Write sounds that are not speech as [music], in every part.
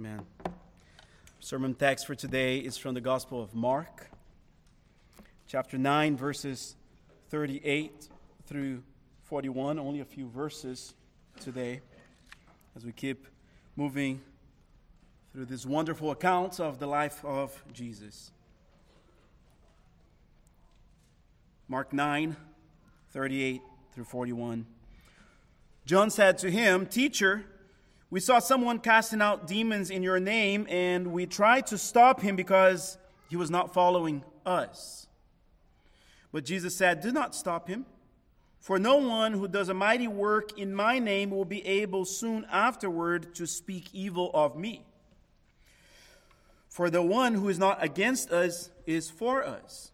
Amen. Sermon text for today is from the Gospel of Mark, chapter 9, verses 38 through 41. Only a few verses today as we keep moving through this wonderful account of the life of Jesus. Mark 9, 38 through 41. John said to him, Teacher, we saw someone casting out demons in your name, and we tried to stop him because he was not following us. But Jesus said, Do not stop him, for no one who does a mighty work in my name will be able soon afterward to speak evil of me. For the one who is not against us is for us.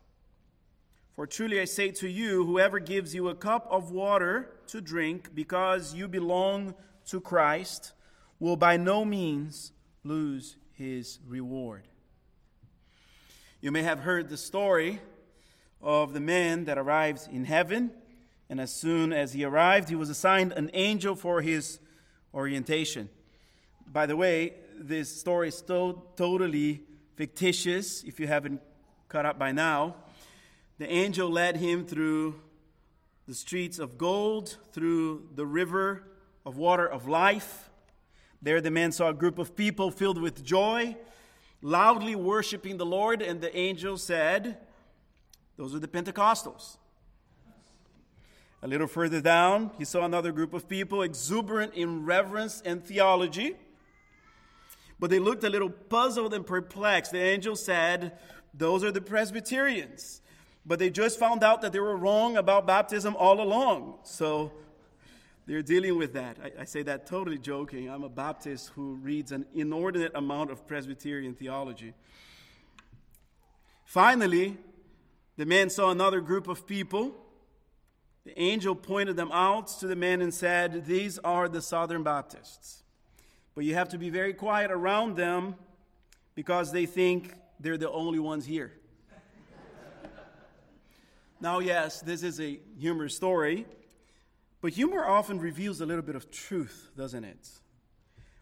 For truly I say to you, whoever gives you a cup of water to drink because you belong to Christ, will by no means lose his reward. You may have heard the story of the man that arrived in heaven, and as soon as he arrived, he was assigned an angel for his orientation. By the way, this story is still totally fictitious if you haven't caught up by now. The angel led him through the streets of gold, through the river of water of life there, the man saw a group of people filled with joy, loudly worshiping the Lord, and the angel said, Those are the Pentecostals. A little further down, he saw another group of people exuberant in reverence and theology. But they looked a little puzzled and perplexed. The angel said, Those are the Presbyterians. But they just found out that they were wrong about baptism all along. So they're dealing with that. I, I, say that totally joking. I'm a Baptist who reads an inordinate amount of Presbyterian theology. Finally, the man saw another group of people. The angel pointed them out to the man and said, These are the Southern Baptists. But you have to be very quiet around them because they think they're the only ones here. [laughs] now, yes, this is a humorous story. But humor often reveals a little bit of truth, doesn't it?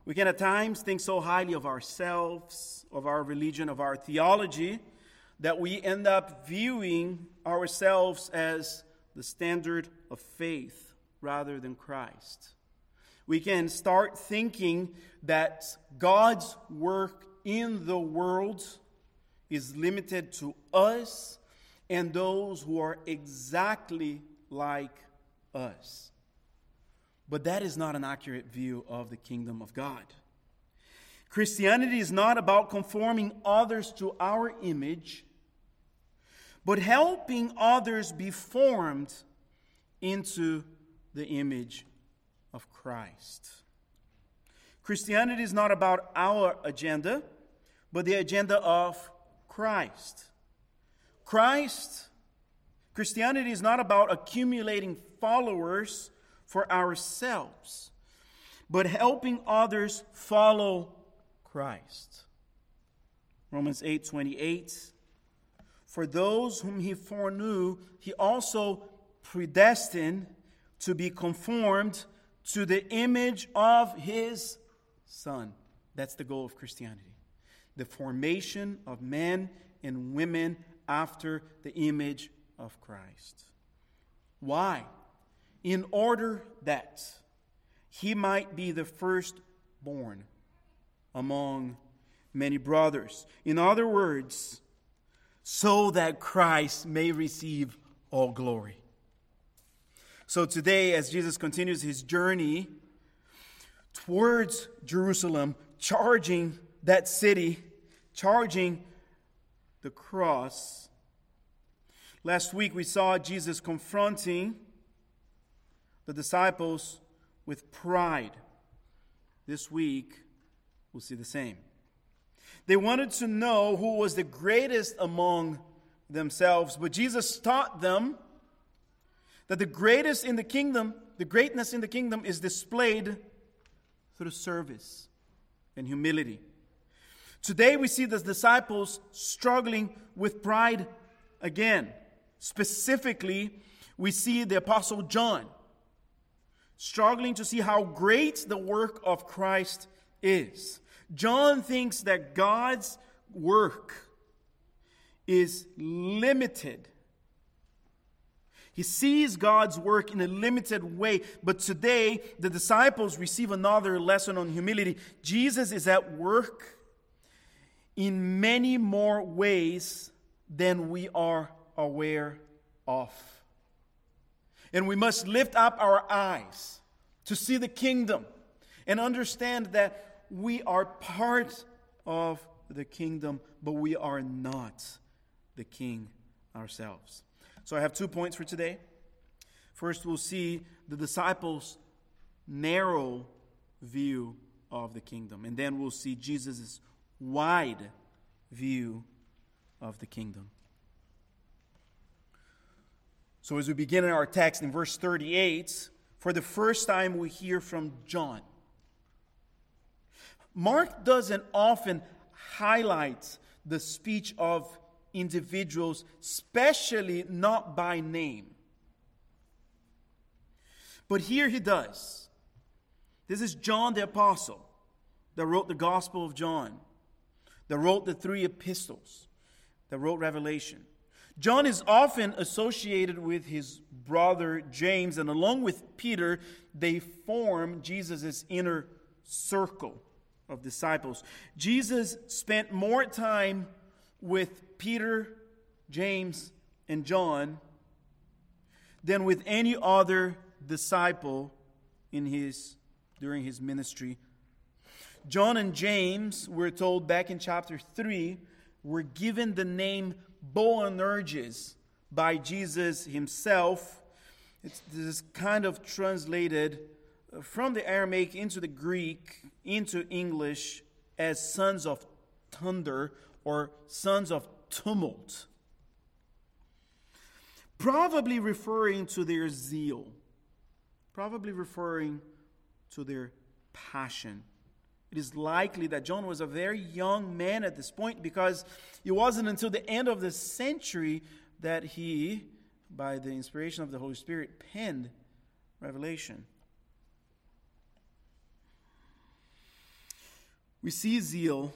We can at times think so highly of ourselves, of our religion, of our theology, that we end up viewing ourselves as the standard of faith rather than Christ. We can start thinking that God's work in the world is limited to us and those who are exactly like us. But that is not an accurate view of the kingdom of God. Christianity is not about conforming others to our image, but helping others be formed into the image of Christ. Christianity is not about our agenda, but the agenda of Christ. Christ, Christianity is not about accumulating followers for ourselves, but helping others follow Christ. Romans 8 28. For those whom he foreknew, he also predestined to be conformed to the image of his Son. That's the goal of Christianity. The formation of men and women after the image of Christ. Why? In order that he might be the firstborn among many brothers. In other words, so that Christ may receive all glory. So today, as Jesus continues his journey towards Jerusalem, charging that city, charging the cross, last week we saw Jesus confronting the disciples with pride. This week, we'll see the same. They wanted to know who was the greatest among themselves, but Jesus taught them that the greatest in the kingdom, the greatness in the kingdom is displayed through service and humility. Today we see the disciples struggling with pride again. Specifically, we see the apostle John struggling to see how great the work of Christ is. John thinks that God's work is limited. He sees God's work in a limited way, but today the disciples receive another lesson on humility. Jesus is at work in many more ways than we are aware of. And we must lift up our eyes to see the kingdom and understand that we are part of the kingdom, but we are not the king ourselves. So I have two points for today. First, we'll see the disciples' narrow view of the kingdom, and then we'll see Jesus' wide view of the kingdom. So, as we begin in our text in verse 38, for the first time we hear from John. Mark doesn't often highlight the speech of individuals, especially not by name. But here he does. This is John the Apostle that wrote the Gospel of John, that wrote the three epistles, that wrote Revelation. John is often associated with his brother James, and along with Peter, they form Jesus' inner circle of disciples. Jesus spent more time with Peter, James, and John than with any other disciple in his during his ministry. John and James, we're told back in chapter 3, were given the name Boanerges by Jesus himself. It's, this is kind of translated from the Aramaic into the Greek, into English, as sons of thunder or sons of tumult. Probably referring to their zeal, probably referring to their passion. It is likely that John was a very young man at this point because it wasn't until the end of the century that he, by the inspiration of the Holy Spirit, penned Revelation. We see zeal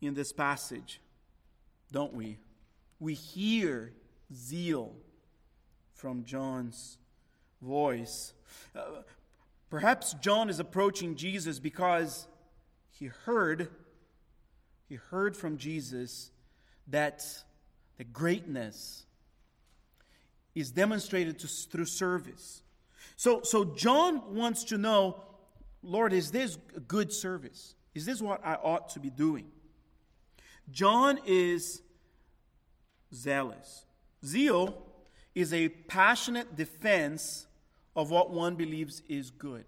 in this passage, don't we? We hear zeal from John's voice. Uh, perhaps John is approaching Jesus because he heard he heard from Jesus that the greatness is demonstrated to, through service. So, so John wants to know, Lord, is this good service? Is this what I ought to be doing? John is zealous. Zeal is a passionate defense of what one believes is good.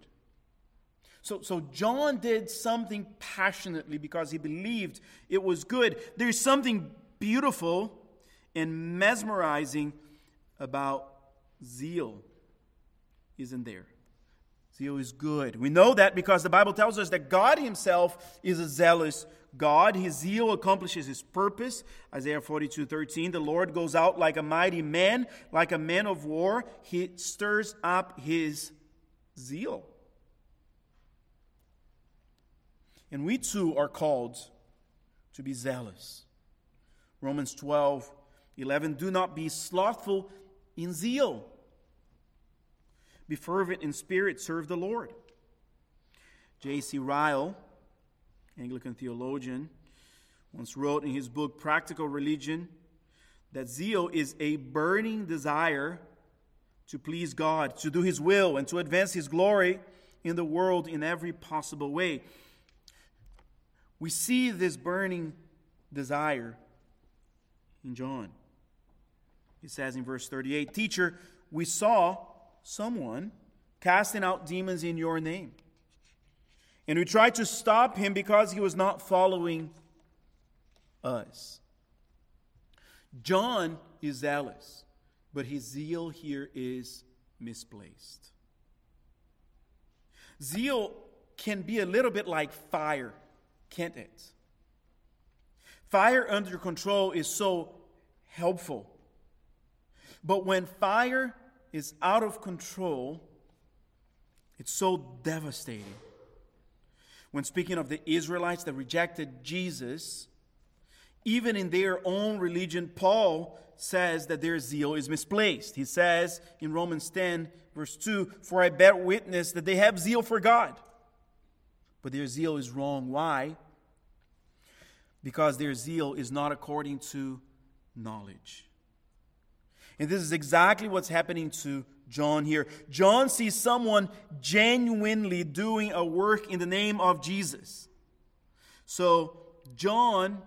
So, so John did something passionately because he believed it was good. There's something beautiful and mesmerizing about zeal, isn't there? Zeal is good. We know that because the Bible tells us that God Himself is a zealous God. His zeal accomplishes His purpose. Isaiah 42 13. The Lord goes out like a mighty man, like a man of war. He stirs up His zeal. And we too are called to be zealous. Romans 12 11. Do not be slothful in zeal be fervent in spirit, serve the Lord. J.C. Ryle, Anglican theologian, once wrote in his book Practical Religion that zeal is a burning desire to please God, to do His will, and to advance His glory in the world in every possible way. We see this burning desire in John. He says in verse 38 Teacher, we saw someone casting out demons in your name. And we tried to stop him because he was not following us. John is zealous, but his zeal here is misplaced. Zeal can be a little bit like fire, can't it? Fire under control is so helpful. But when fire is out of control, it's so devastating. when speaking of the Israelites that rejected Jesus, even in their own religion, Paul says that their zeal is misplaced. He says in Romans 10, verse 2, For I bear witness that they have zeal for God, but their zeal is wrong. Why? Because their zeal is not according to knowledge. And this is exactly what's happening to John here. John sees someone genuinely doing a work in the name of Jesus. So John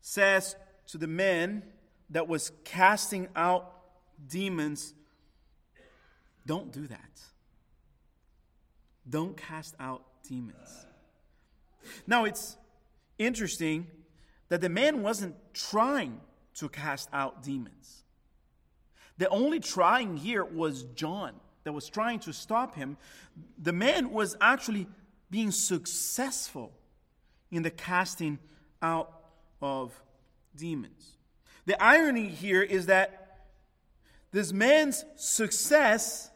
says to the man that was casting out demons, don't do that. Don't cast out demons. Now it's interesting that the man wasn't trying to cast out demons. The only trying here was John that was trying to stop him. The man was actually being successful in the casting out of demons. The irony here is that this man's success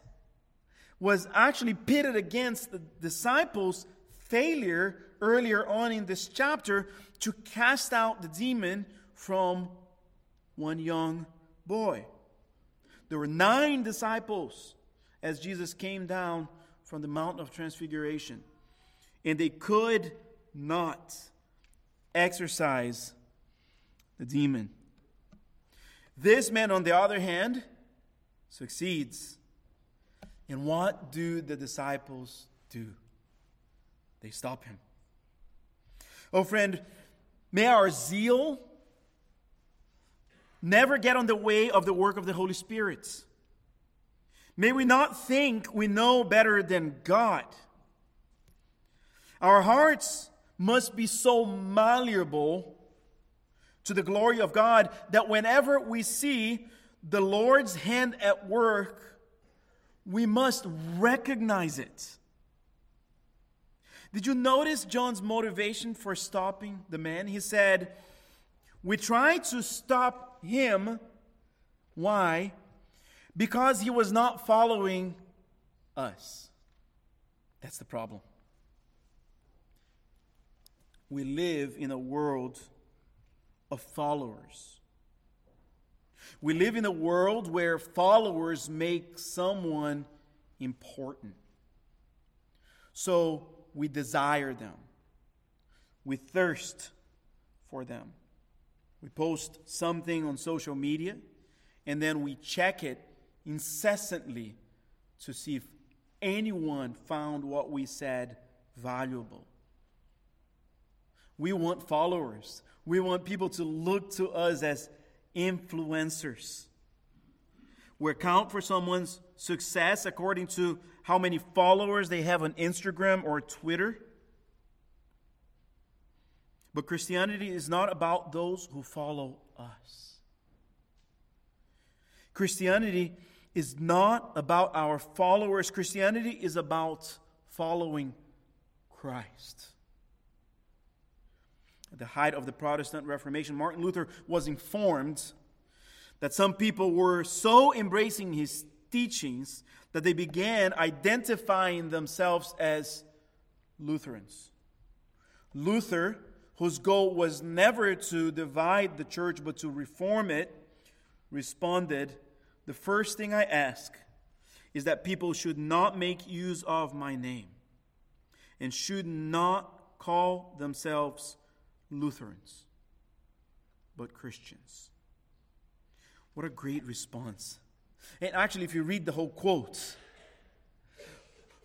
was actually pitted against the disciples' failure earlier on in this chapter to cast out the demon from one young boy. There were nine disciples as Jesus came down from the Mount of Transfiguration, and they could not exorcise the demon. This man, on the other hand, succeeds. And what do the disciples do? They stop him. Oh, friend, may our zeal never get on the way of the work of the Holy Spirit. May we not think we know better than God. Our hearts must be so malleable to the glory of God that whenever we see the Lord's hand at work, we must recognize it. Did you notice John's motivation for stopping the man? He said, We tried to stop him. Why? Because he was not following us. That's the problem. We live in a world of followers. We live in a world where followers make someone important. So we desire them, we thirst for them. We post something on social media and then we check it incessantly to see if anyone found what we said valuable. We want followers. We want people to look to us as influencers. We account for someone's success according to how many followers they have on Instagram or Twitter. But Christianity is not about those who follow us. Christianity is not about our followers. Christianity is about following Christ. At the height of the Protestant Reformation, Martin Luther was informed that some people were so embracing his teachings that they began identifying themselves as Lutherans. Luther whose goal was never to divide the church but to reform it, responded, The first thing I ask is that people should not make use of my name and should not call themselves Lutherans, but Christians. What a great response. And actually, if you read the whole quote,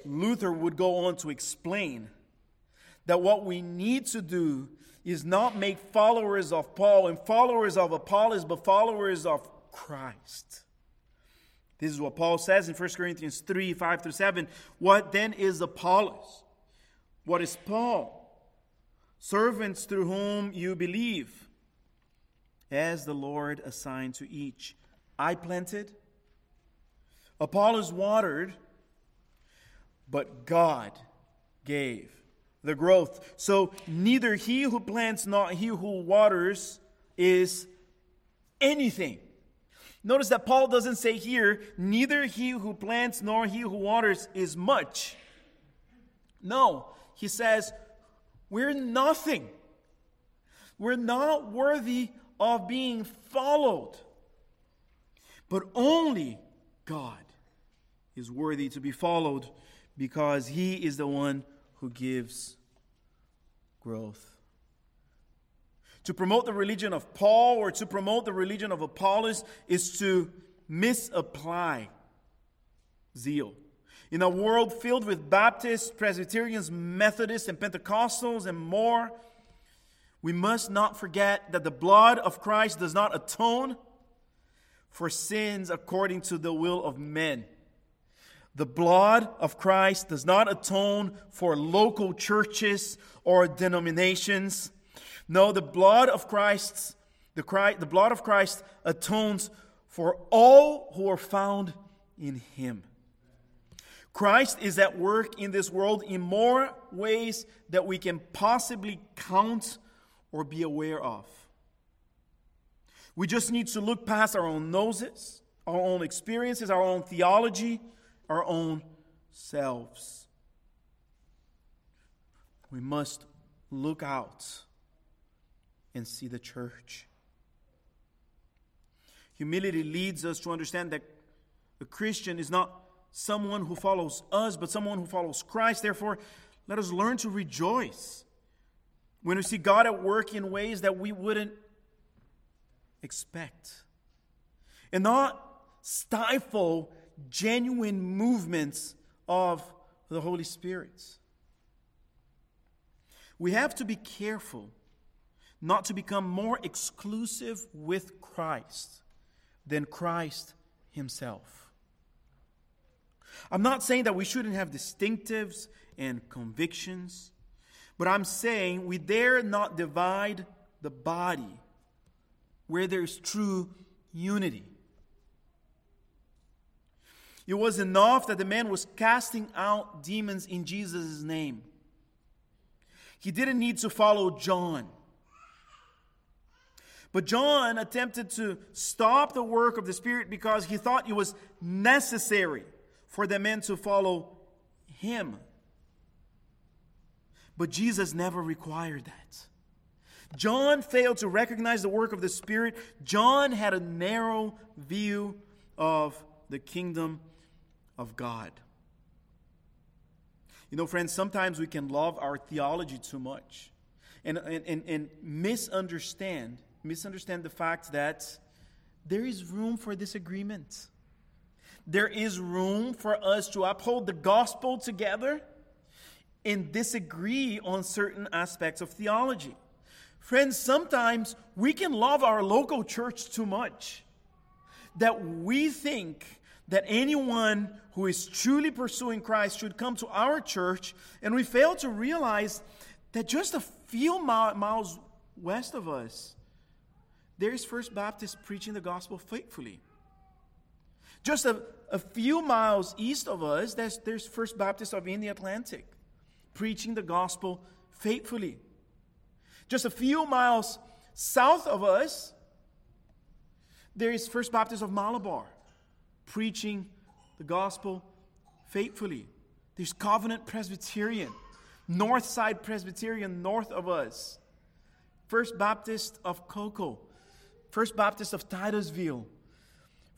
Luther would go on to explain that what we need to do is not make followers of Paul and followers of Apollos, but followers of Christ. This is what Paul says in 1 Corinthians 3 5 through 7. What then is Apollos? What is Paul? Servants through whom you believe, as the Lord assigned to each. I planted, Apollos watered, but God gave the growth. So neither he who plants nor he who waters is anything. Notice that Paul doesn't say here, neither he who plants nor he who waters is much. No, he says, We're nothing. We're not worthy of being followed. But only God is worthy to be followed because he is the one who gives growth. To promote the religion of Paul or to promote the religion of Apollos is to misapply zeal. In a world filled with Baptists, Presbyterians, Methodists, and Pentecostals, and more, we must not forget that the blood of Christ does not atone for sins according to the will of men. The blood of Christ does not atone for local churches or denominations. No, the blood of Christ, the, Christ, the blood of Christ atones for all who are found in him. Christ is at work in this world in more ways that we can possibly count or be aware of. We just need to look past our own noses, our own experiences, our own theology, our own selves. We must look out and see the church. Humility leads us to understand that a Christian is not someone who follows us, but someone who follows Christ. Therefore, let us learn to rejoice when we see God at work in ways that we wouldn't expect, and not stifle genuine movements of the Holy Spirit. We have to be careful not to become more exclusive with Christ than Christ Himself. I'm not saying that we shouldn't have distinctives and convictions, but I'm saying we dare not divide the body where there's true unity. It was enough that the man was casting out demons in Jesus' name. He didn't need to follow John. But John attempted to stop the work of the Spirit because he thought it was necessary for the men to follow him. But Jesus never required that. John failed to recognize the work of the Spirit. John had a narrow view of the kingdom of God. You know, friends, sometimes we can love our theology too much and, and, and misunderstand, misunderstand the fact that there is room for disagreement. There is room for us to uphold the gospel together and disagree on certain aspects of theology. Friends, sometimes we can love our local church too much that we think that anyone who is truly pursuing Christ should come to our church, and we fail to realize that just a few miles west of us, there is First Baptist preaching the gospel faithfully. Just a, a few miles east of us, there's, there's First Baptist of Indialantic preaching the gospel faithfully. Just a few miles south of us, there is First Baptist of Malabar preaching the gospel faithfully. There's Covenant Presbyterian, Northside Presbyterian north of us, First Baptist of Cocoa, First Baptist of Titusville,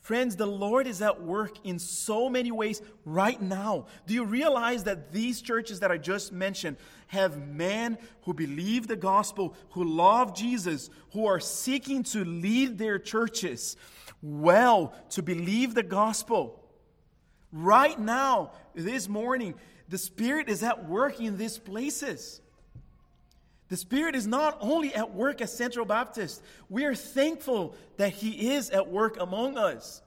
Friends, the Lord is at work in so many ways right now. Do you realize that these churches that I just mentioned have men who believe the gospel, who love Jesus, who are seeking to lead their churches well to believe the gospel? Right now, this morning, the Spirit is at work in these places. The Spirit is not only at work at Central Baptist, we are thankful that He is at work among us.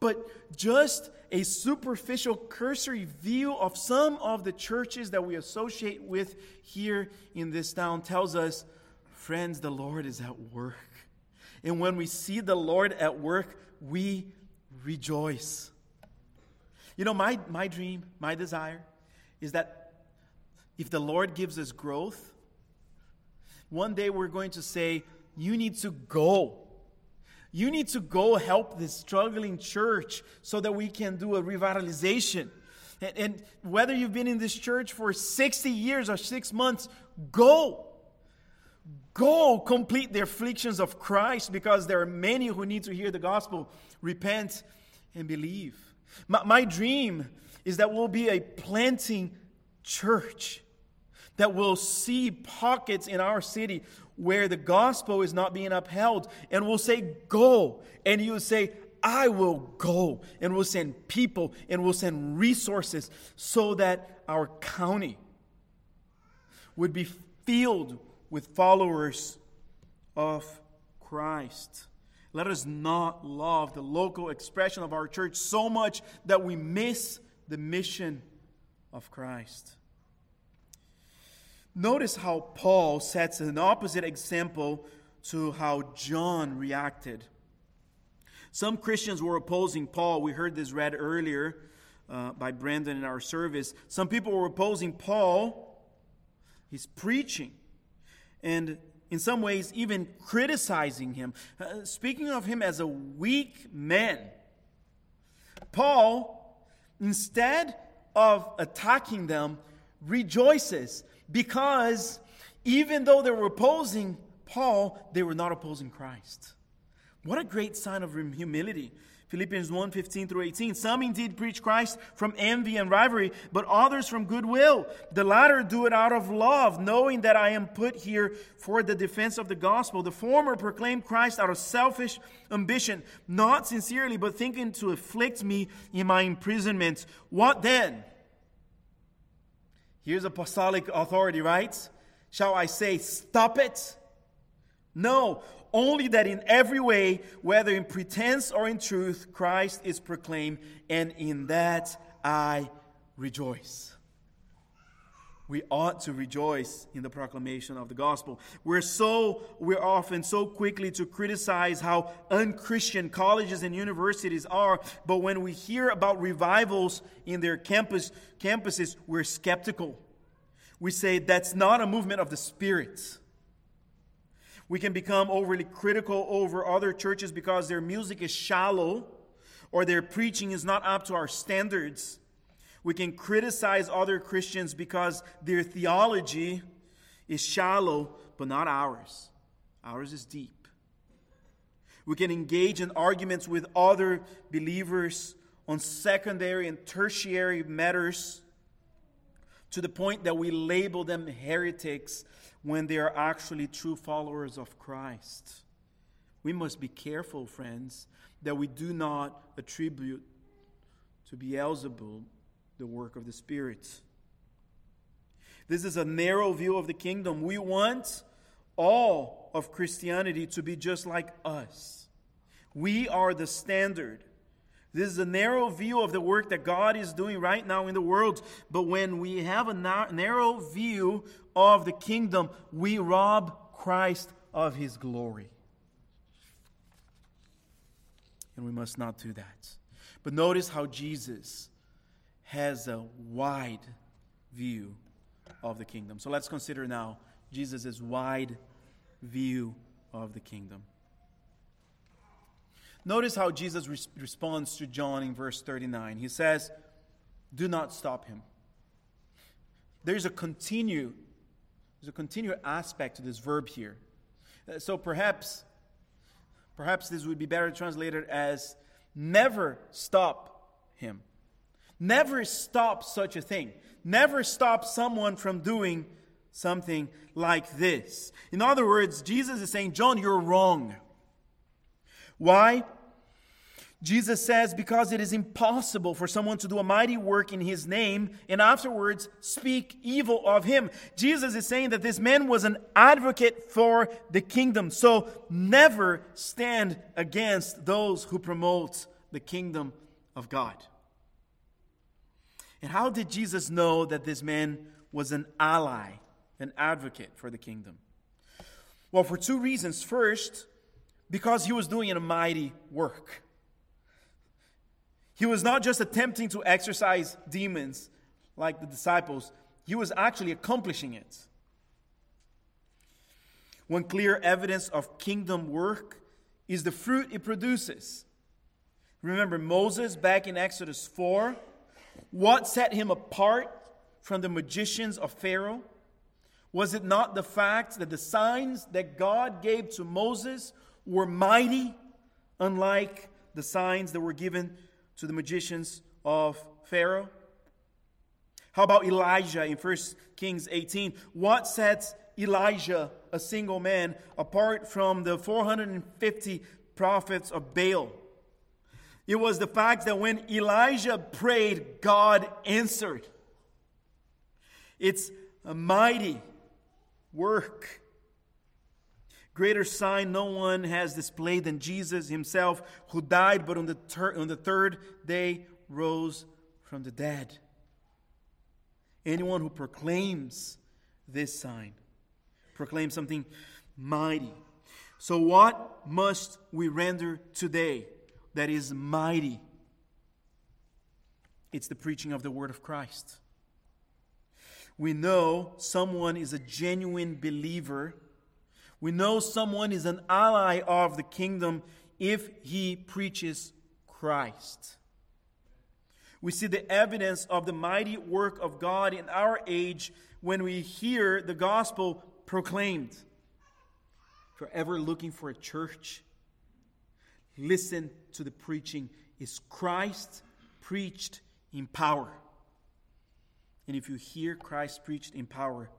But just a superficial, cursory view of some of the churches that we associate with here in this town tells us, friends, the Lord is at work. And when we see the Lord at work, we rejoice. You know, my, my dream, my desire is that if the Lord gives us growth, one day we're going to say, You need to go. You need to go help this struggling church so that we can do a revitalization. And, and whether you've been in this church for 60 years or six months, go. Go complete the afflictions of Christ because there are many who need to hear the gospel, repent, and believe. My, my dream is that we'll be a planting church that will see pockets in our city where the gospel is not being upheld, and we'll say, Go. And you will say, I will go. And we'll send people and we'll send resources so that our county would be filled with followers of Christ. Let us not love the local expression of our church so much that we miss the mission of Christ. Notice how Paul sets an opposite example to how John reacted. Some Christians were opposing Paul. We heard this read earlier uh, by Brandon in our service. Some people were opposing Paul, his preaching, and in some ways even criticizing him, uh, speaking of him as a weak man. Paul, instead of attacking them, rejoices because even though they were opposing Paul, they were not opposing Christ. What a great sign of humility. Philippians 1 15 through 18. Some indeed preach Christ from envy and rivalry, but others from goodwill. The latter do it out of love, knowing that I am put here for the defense of the gospel. The former proclaim Christ out of selfish ambition, not sincerely, but thinking to afflict me in my imprisonment. What then? Here's apostolic authority, right? Shall I say, stop it? No, only that in every way, whether in pretense or in truth, Christ is proclaimed, and in that I rejoice. We ought to rejoice in the proclamation of the gospel. We're so, we're often so quickly to criticize how unchristian colleges and universities are, but when we hear about revivals in their campus, campuses, we're skeptical. We say that's not a movement of the Spirit. We can become overly critical over other churches because their music is shallow or their preaching is not up to our standards. We can criticize other Christians because their theology is shallow, but not ours. Ours is deep. We can engage in arguments with other believers on secondary and tertiary matters to the point that we label them heretics when they are actually true followers of Christ. We must be careful, friends, that we do not attribute to Beelzebub the work of the Spirit. This is a narrow view of the kingdom. We want all of Christianity to be just like us. We are the standard. This is a narrow view of the work that God is doing right now in the world. But when we have a narrow view of the kingdom, we rob Christ of his glory. And we must not do that. But notice how Jesus has a wide view of the kingdom. So let's consider now Jesus' wide view of the kingdom. Notice how Jesus re- responds to John in verse 39. He says, Do not stop him. There's a continue, there's a continued aspect to this verb here. Uh, so perhaps, perhaps this would be better translated as never stop him. Never stop such a thing. Never stop someone from doing something like this. In other words, Jesus is saying, John, you're wrong. Why? Jesus says, because it is impossible for someone to do a mighty work in his name and afterwards speak evil of him. Jesus is saying that this man was an advocate for the kingdom. So never stand against those who promote the kingdom of God. And how did Jesus know that this man was an ally, an advocate for the kingdom? Well, for two reasons. First, because he was doing a mighty work. He was not just attempting to exorcise demons like the disciples, he was actually accomplishing it. One clear evidence of kingdom work is the fruit it produces. Remember Moses back in Exodus 4 What set him apart from the magicians of Pharaoh? Was it not the fact that the signs that God gave to Moses were mighty, unlike the signs that were given to the magicians of Pharaoh? How about Elijah in 1 Kings 18? What sets Elijah, a single man, apart from the 450 prophets of Baal? It was the fact that when Elijah prayed, God answered. It's a mighty work. Greater sign no one has displayed than Jesus himself, who died, but on the, ter- on the third day rose from the dead. Anyone who proclaims this sign proclaims something mighty. So, what must we render today that is mighty? It's the preaching of the word of Christ. We know someone is a genuine believer. We know someone is an ally of the kingdom if he preaches Christ. We see the evidence of the mighty work of God in our age when we hear the gospel proclaimed. If you're ever looking for a church, listen to the preaching. Is Christ preached in power? And if you hear Christ preached in power,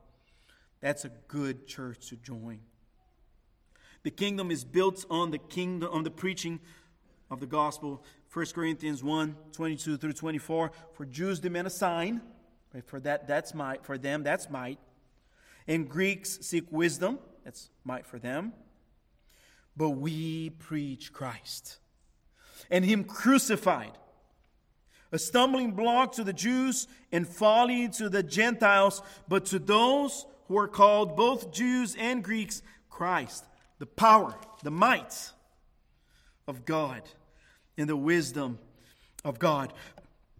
that's a good church to join. The kingdom is built on the kingdom on the preaching of the gospel. 1 Corinthians 1, 22 through 24. For Jews demand a sign. Right? For that, that's might. For them, that's might. And Greeks seek wisdom. That's might for them. But we preach Christ and Him crucified a stumbling block to the Jews and folly to the Gentiles, but to those who are called both Jews and Greeks, Christ, the power, the might of God, and the wisdom of God.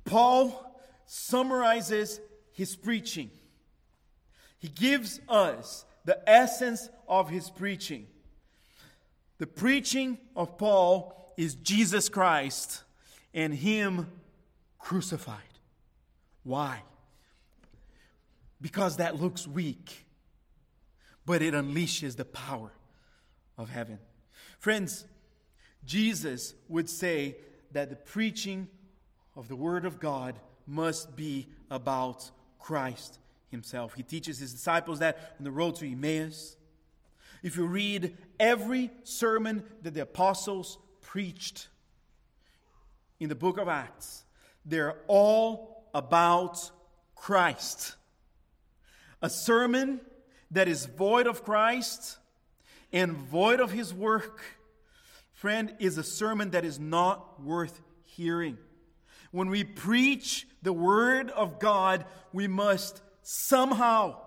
Paul summarizes his preaching. He gives us the essence of his preaching. The preaching of Paul is Jesus Christ and Him crucified. Why? Because that looks weak, but it unleashes the power of heaven. Friends, Jesus would say that the preaching of the Word of God must be about Christ Himself. He teaches His disciples that on the road to Emmaus. If you read every sermon that the apostles preached in the book of Acts, they're all about Christ. A sermon that is void of Christ and void of His work, friend, is a sermon that is not worth hearing. When we preach the Word of God, we must somehow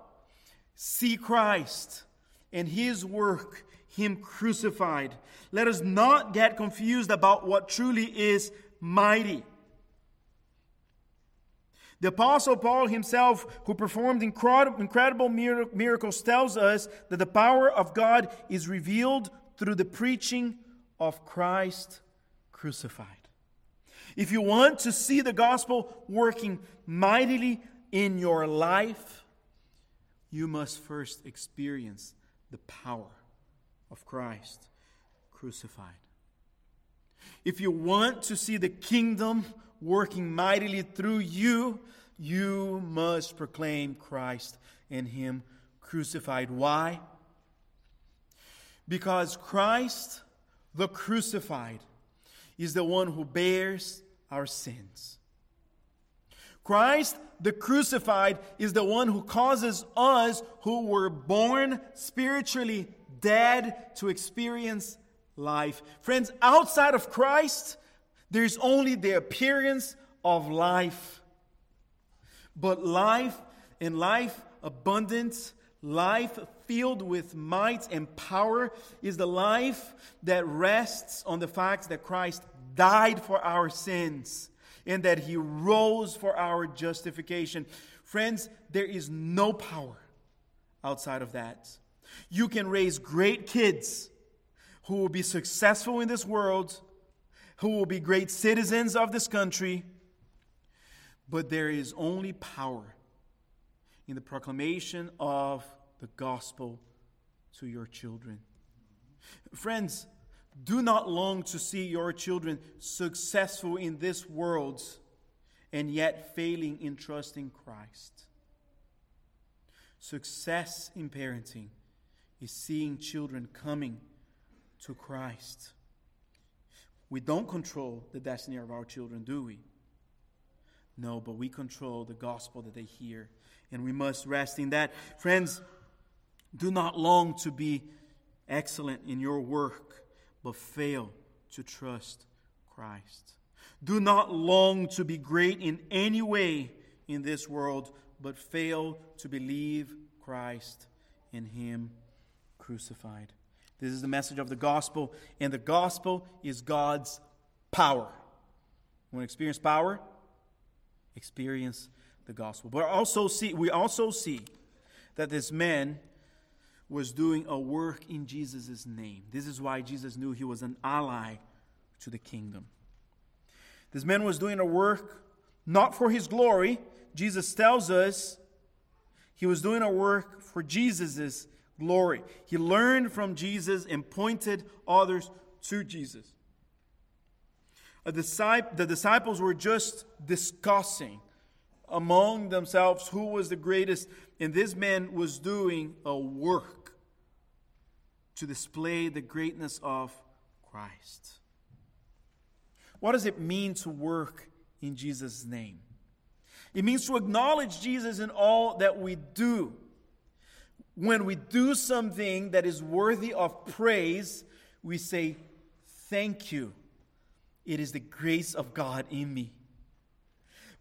see Christ and His work, Him crucified. Let us not get confused about what truly is mighty. The Apostle Paul himself, who performed incredible miracles, tells us that the power of God is revealed through the preaching of Christ crucified. If you want to see the gospel working mightily in your life, you must first experience the power of Christ crucified. If you want to see the kingdom working mightily through you, you must proclaim Christ and Him crucified. Why? Because Christ, the crucified, is the one who bears our sins. Christ, the crucified, is the one who causes us who were born spiritually dead to experience life. Friends, outside of Christ, there's only the appearance of life. But life and life abundance, life filled with might and power, is the life that rests on the fact that Christ died for our sins and that he rose for our justification. Friends, there is no power outside of that. You can raise great kids who will be successful in this world who will be great citizens of this country. But there is only power in the proclamation of the gospel to your children. Friends, do not long to see your children successful in this world and yet failing in trusting Christ. Success in parenting is seeing children coming to Christ. We don't control the destiny of our children, do we? No, but we control the gospel that they hear, and we must rest in that. Friends, do not long to be excellent in your work, but fail to trust Christ. Do not long to be great in any way in this world, but fail to believe Christ in Him crucified. This is the message of the gospel, and the gospel is God's power. You want to experience power? Experience the gospel. But also see, we also see that this man was doing a work in Jesus' name. This is why Jesus knew he was an ally to the kingdom. This man was doing a work not for his glory. Jesus tells us he was doing a work for Jesus' glory. He learned from Jesus and pointed others to Jesus. Disciple, the disciples were just discussing among themselves who was the greatest, and this man was doing a work to display the greatness of Christ. What does it mean to work in Jesus' name? It means to acknowledge Jesus in all that we do. When we do something that is worthy of praise, we say, Thank you. It is the grace of God in me.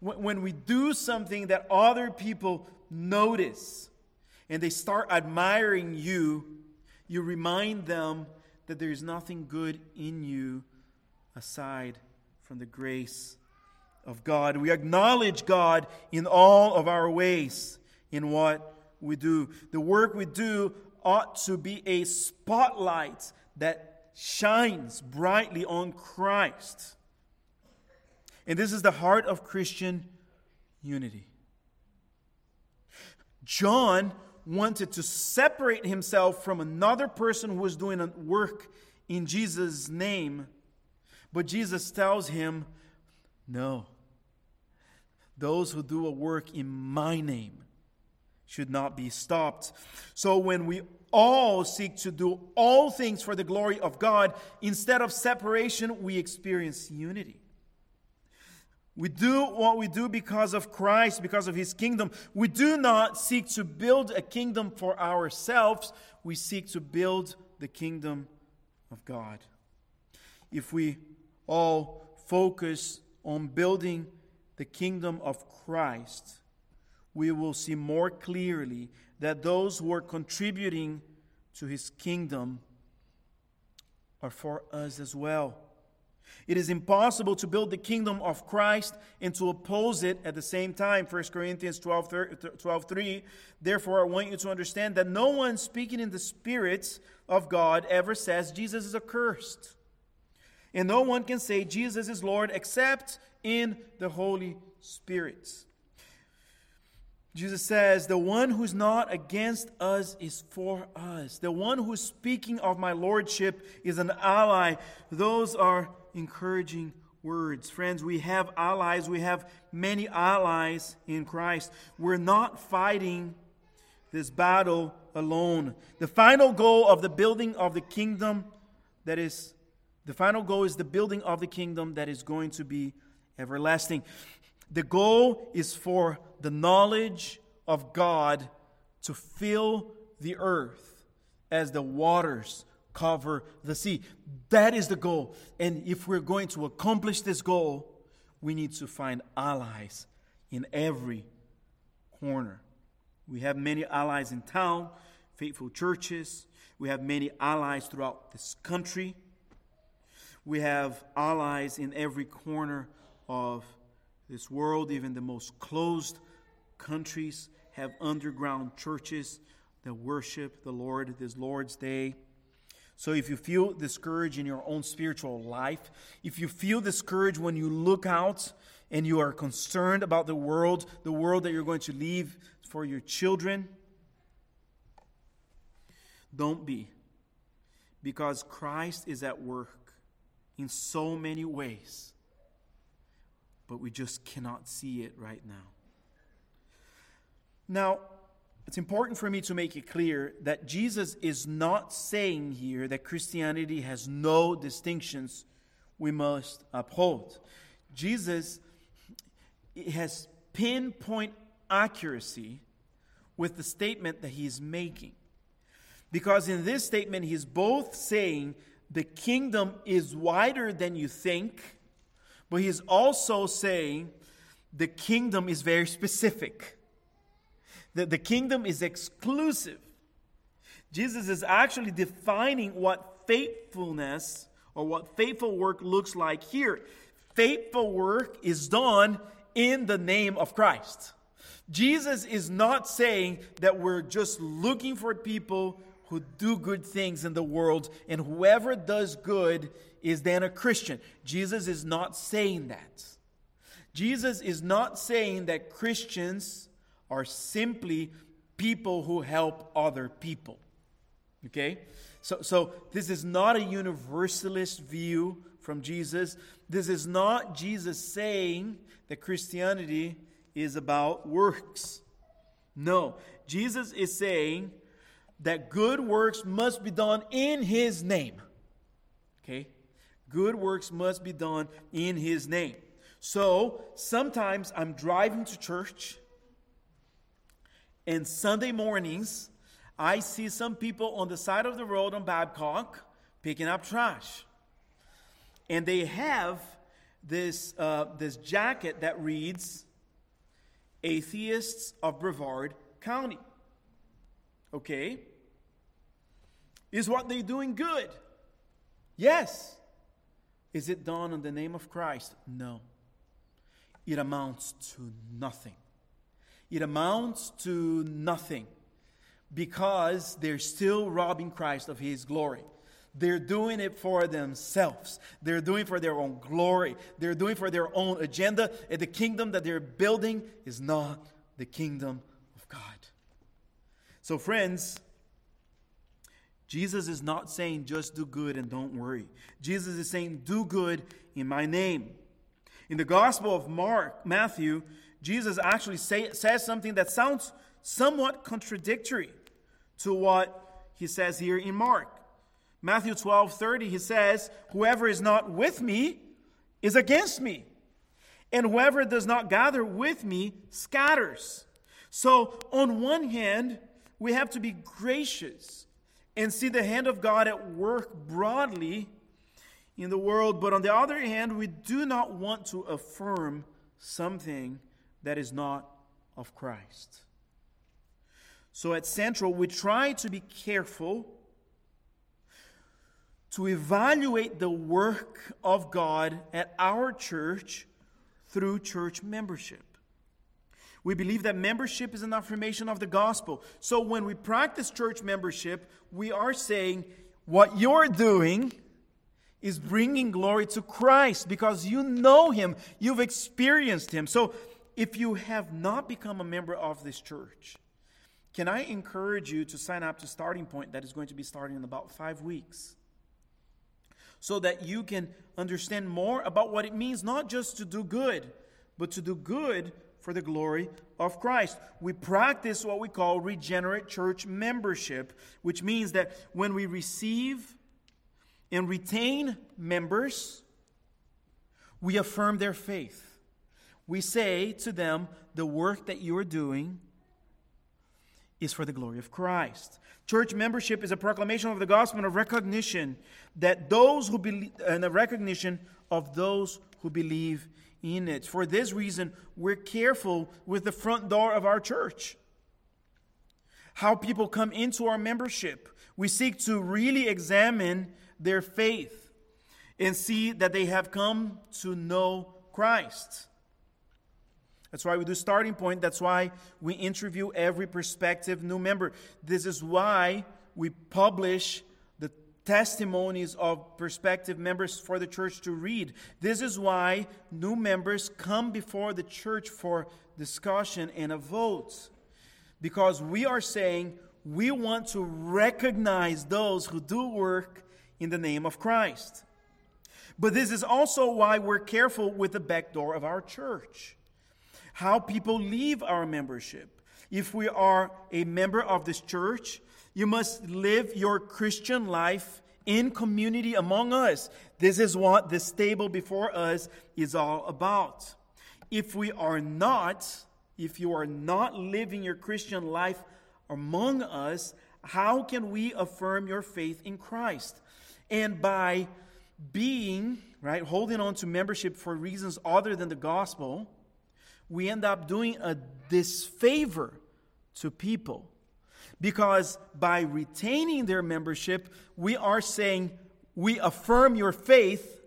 When we do something that other people notice and they start admiring you, you remind them that there is nothing good in you aside from the grace of God. We acknowledge God in all of our ways, in what we do. The work we do ought to be a spotlight that shines brightly on Christ. And this is the heart of Christian unity. John wanted to separate himself from another person who was doing a work in Jesus' name but Jesus tells him, No. Those who do a work in my name should not be stopped. So when we all seek to do all things for the glory of God, instead of separation, we experience unity. We do what we do because of Christ, because of His kingdom. We do not seek to build a kingdom for ourselves, we seek to build the kingdom of God. If we all focus on building the kingdom of Christ, we will see more clearly that those who are contributing to his kingdom are for us as well. It is impossible to build the kingdom of Christ and to oppose it at the same time. 1 Corinthians 12, 12 3. Therefore, I want you to understand that no one speaking in the Spirit of God ever says Jesus is accursed. And no one can say Jesus is Lord except in the Holy Spirit. Jesus says, The one who's not against us is for us. The one who's speaking of my lordship is an ally. Those are encouraging words. Friends, we have allies. We have many allies in Christ. We're not fighting this battle alone. The final goal of the building of the kingdom that is the final goal is the building of the kingdom that is going to be everlasting. The goal is for the knowledge of God to fill the earth as the waters cover the sea. That is the goal. And if we're going to accomplish this goal, we need to find allies in every corner. We have many allies in town, faithful churches. We have many allies throughout this country. We have allies in every corner of this world, even the most closed countries have underground churches that worship the Lord this Lord's Day. So if you feel discouraged in your own spiritual life, if you feel discouraged when you look out and you are concerned about the world, the world that you're going to leave for your children, don't be. Because Christ is at work in so many ways, but we just cannot see it right now. Now, it's important for me to make it clear that Jesus is not saying here that Christianity has no distinctions we must uphold. Jesus has pinpoint accuracy with the statement that he's making. Because in this statement, he's both saying the kingdom is wider than you think, but he's also saying the kingdom is very specific. That the kingdom is exclusive. Jesus is actually defining what faithfulness or what faithful work looks like here. Faithful work is done in the name of Christ. Jesus is not saying that we're just looking for people who do good things in the world, and whoever does good is then a Christian. Jesus is not saying that. Jesus is not saying that Christians are simply people who help other people. Okay? So, so this is not a universalist view from Jesus. This is not Jesus saying that Christianity is about works. No, Jesus is saying that good works must be done in his name. Okay? Good works must be done in his name. So sometimes I'm driving to church and Sunday mornings, I see some people on the side of the road on Babcock picking up trash. And they have this, uh, this jacket that reads Atheists of Brevard County. Okay? Is what they're doing good? Yes. Is it done in the name of Christ? No. It amounts to nothing it amounts to nothing because they're still robbing Christ of his glory. They're doing it for themselves. They're doing for their own glory. They're doing for their own agenda. And the kingdom that they're building is not the kingdom of God. So, friends, Jesus is not saying just do good and don't worry. Jesus is saying do good in my name. In the Gospel of Mark, Matthew, Jesus actually say, says something that sounds somewhat contradictory to what he says here in Mark. Matthew 12 30, he says, Whoever is not with me is against me, and whoever does not gather with me scatters. So, on one hand, we have to be gracious and see the hand of God at work broadly in the world, but on the other hand, we do not want to affirm something that is not of Christ. So at Central, we try to be careful to evaluate the work of God at our church through church membership. We believe that membership is an affirmation of the gospel. So when we practice church membership, we are saying what you're doing is bringing glory to Christ because you know him, you've experienced him. So if you have not become a member of this church, can I encourage you to sign up to Starting Point that is going to be starting in about five weeks? So that you can understand more about what it means not just to do good, but to do good for the glory of Christ. We practice what we call regenerate church membership, which means that when we receive and retain members, we affirm their faith we say to them, the work that you're doing is for the glory of Christ. Church membership is a proclamation of the gospel and a recognition that those who believe, and a recognition of those who believe in it. For this reason, we're careful with the front door of our church. How people come into our membership. We seek to really examine their faith and see that they have come to know Christ. That's why we do starting point. That's why we interview every prospective new member. This is why we publish the testimonies of prospective members for the church to read. This is why new members come before the church for discussion and a vote. Because we are saying we want to recognize those who do work in the name of Christ. But this is also why we're careful with the back door of our church. How people leave our membership. If we are a member of this church, you must live your Christian life in community among us. This is what this table before us is all about. If we are not, if you are not living your Christian life among us, how can we affirm your faith in Christ? And by being, right, holding on to membership for reasons other than the gospel, we end up doing a disfavor to people. Because by retaining their membership, we are saying we affirm your faith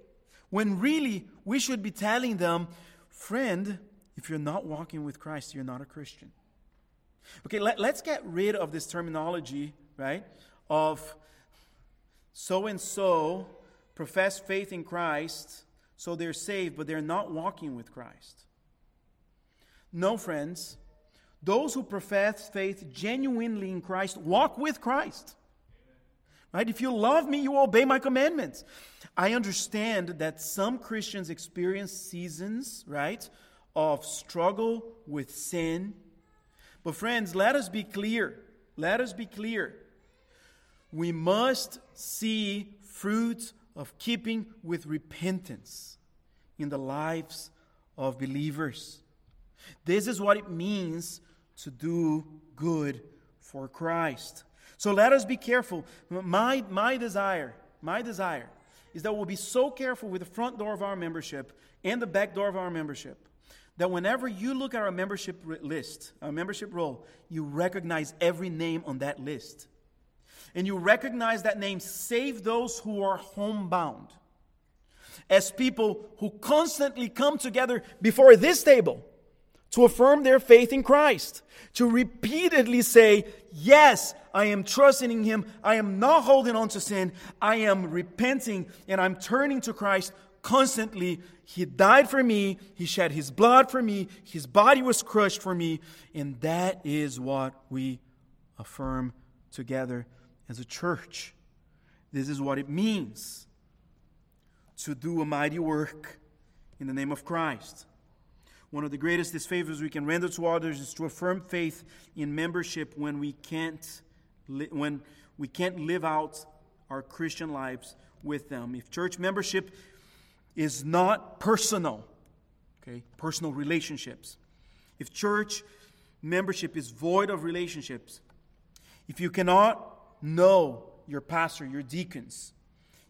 when really we should be telling them, friend, if you're not walking with Christ, you're not a Christian. Okay, let, us get rid of this terminology, right, of so and so profess faith in Christ, so they're saved, but they're not walking with Christ. No, friends. Those who profess faith genuinely in Christ walk with Christ. Right? If you love me, you obey my commandments. I understand that some Christians experience seasons, right, of struggle with sin. But, friends, let us be clear. Let us be clear. We must see fruits of keeping with repentance in the lives of believers. This is what it means to do good for Christ. So let us be careful. My, my desire, my desire is that we'll be so careful with the front door of our membership and the back door of our membership that whenever you look at our membership list, our membership roll, you recognize every name on that list. And you recognize that name, save those who are homebound. As people who constantly come together before this table to affirm their faith in Christ, to repeatedly say, Yes, I am trusting in Him. I am not holding on to sin. I am repenting and I'm turning to Christ constantly. He died for me. He shed His blood for me. His body was crushed for me. And that is what we affirm together as a church. This is what it means to do a mighty work in the name of Christ. One of the greatest disfavors we can render to others is to affirm faith in membership when we can't, li- when we can't live out our Christian lives with them. If church membership is not personal, okay, personal relationships, if church membership is void of relationships, if you cannot know your pastor, your deacons,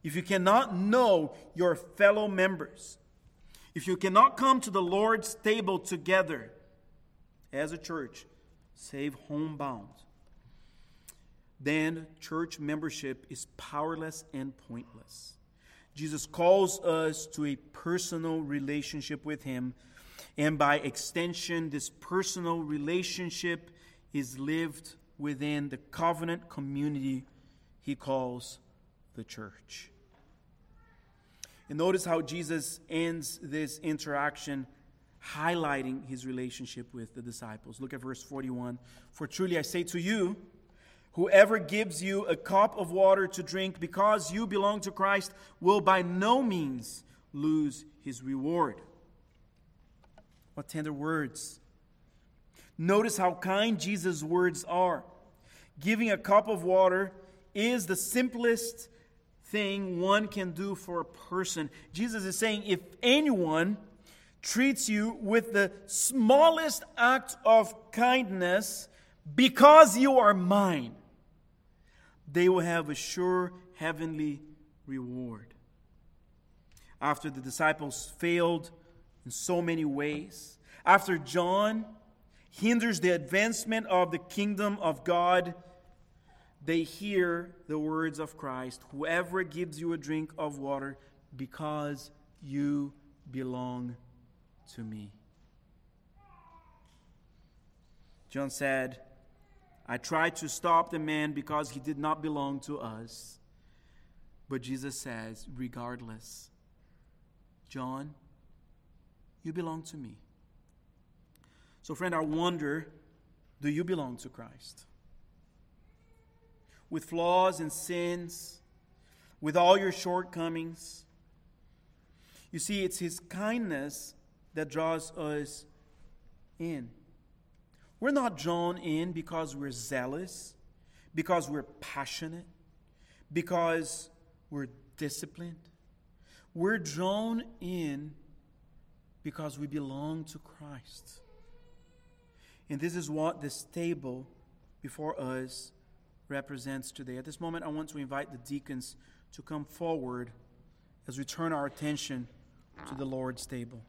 if you cannot know your fellow members, if you cannot come to the Lord's table together as a church, save homebound, then church membership is powerless and pointless. Jesus calls us to a personal relationship with Him, and by extension, this personal relationship is lived within the covenant community He calls the church. And notice how Jesus ends this interaction highlighting his relationship with the disciples. Look at verse 41. For truly I say to you, whoever gives you a cup of water to drink because you belong to Christ will by no means lose his reward. What tender words. Notice how kind Jesus' words are. Giving a cup of water is the simplest thing one can do for a person. Jesus is saying if anyone treats you with the smallest act of kindness because you are mine, they will have a sure heavenly reward. After the disciples failed in so many ways, after John hinders the advancement of the kingdom of God they hear the words of Christ Whoever gives you a drink of water, because you belong to me. John said, I tried to stop the man because he did not belong to us. But Jesus says, regardless, John, you belong to me. So, friend, I wonder do you belong to Christ? With flaws and sins, with all your shortcomings, you see, it's His kindness that draws us in. We're not drawn in because we're zealous, because we're passionate, because we're disciplined. We're drawn in because we belong to Christ. And this is what this table before us represents today. At this moment, I want to invite the deacons to come forward as we turn our attention to the Lord's table.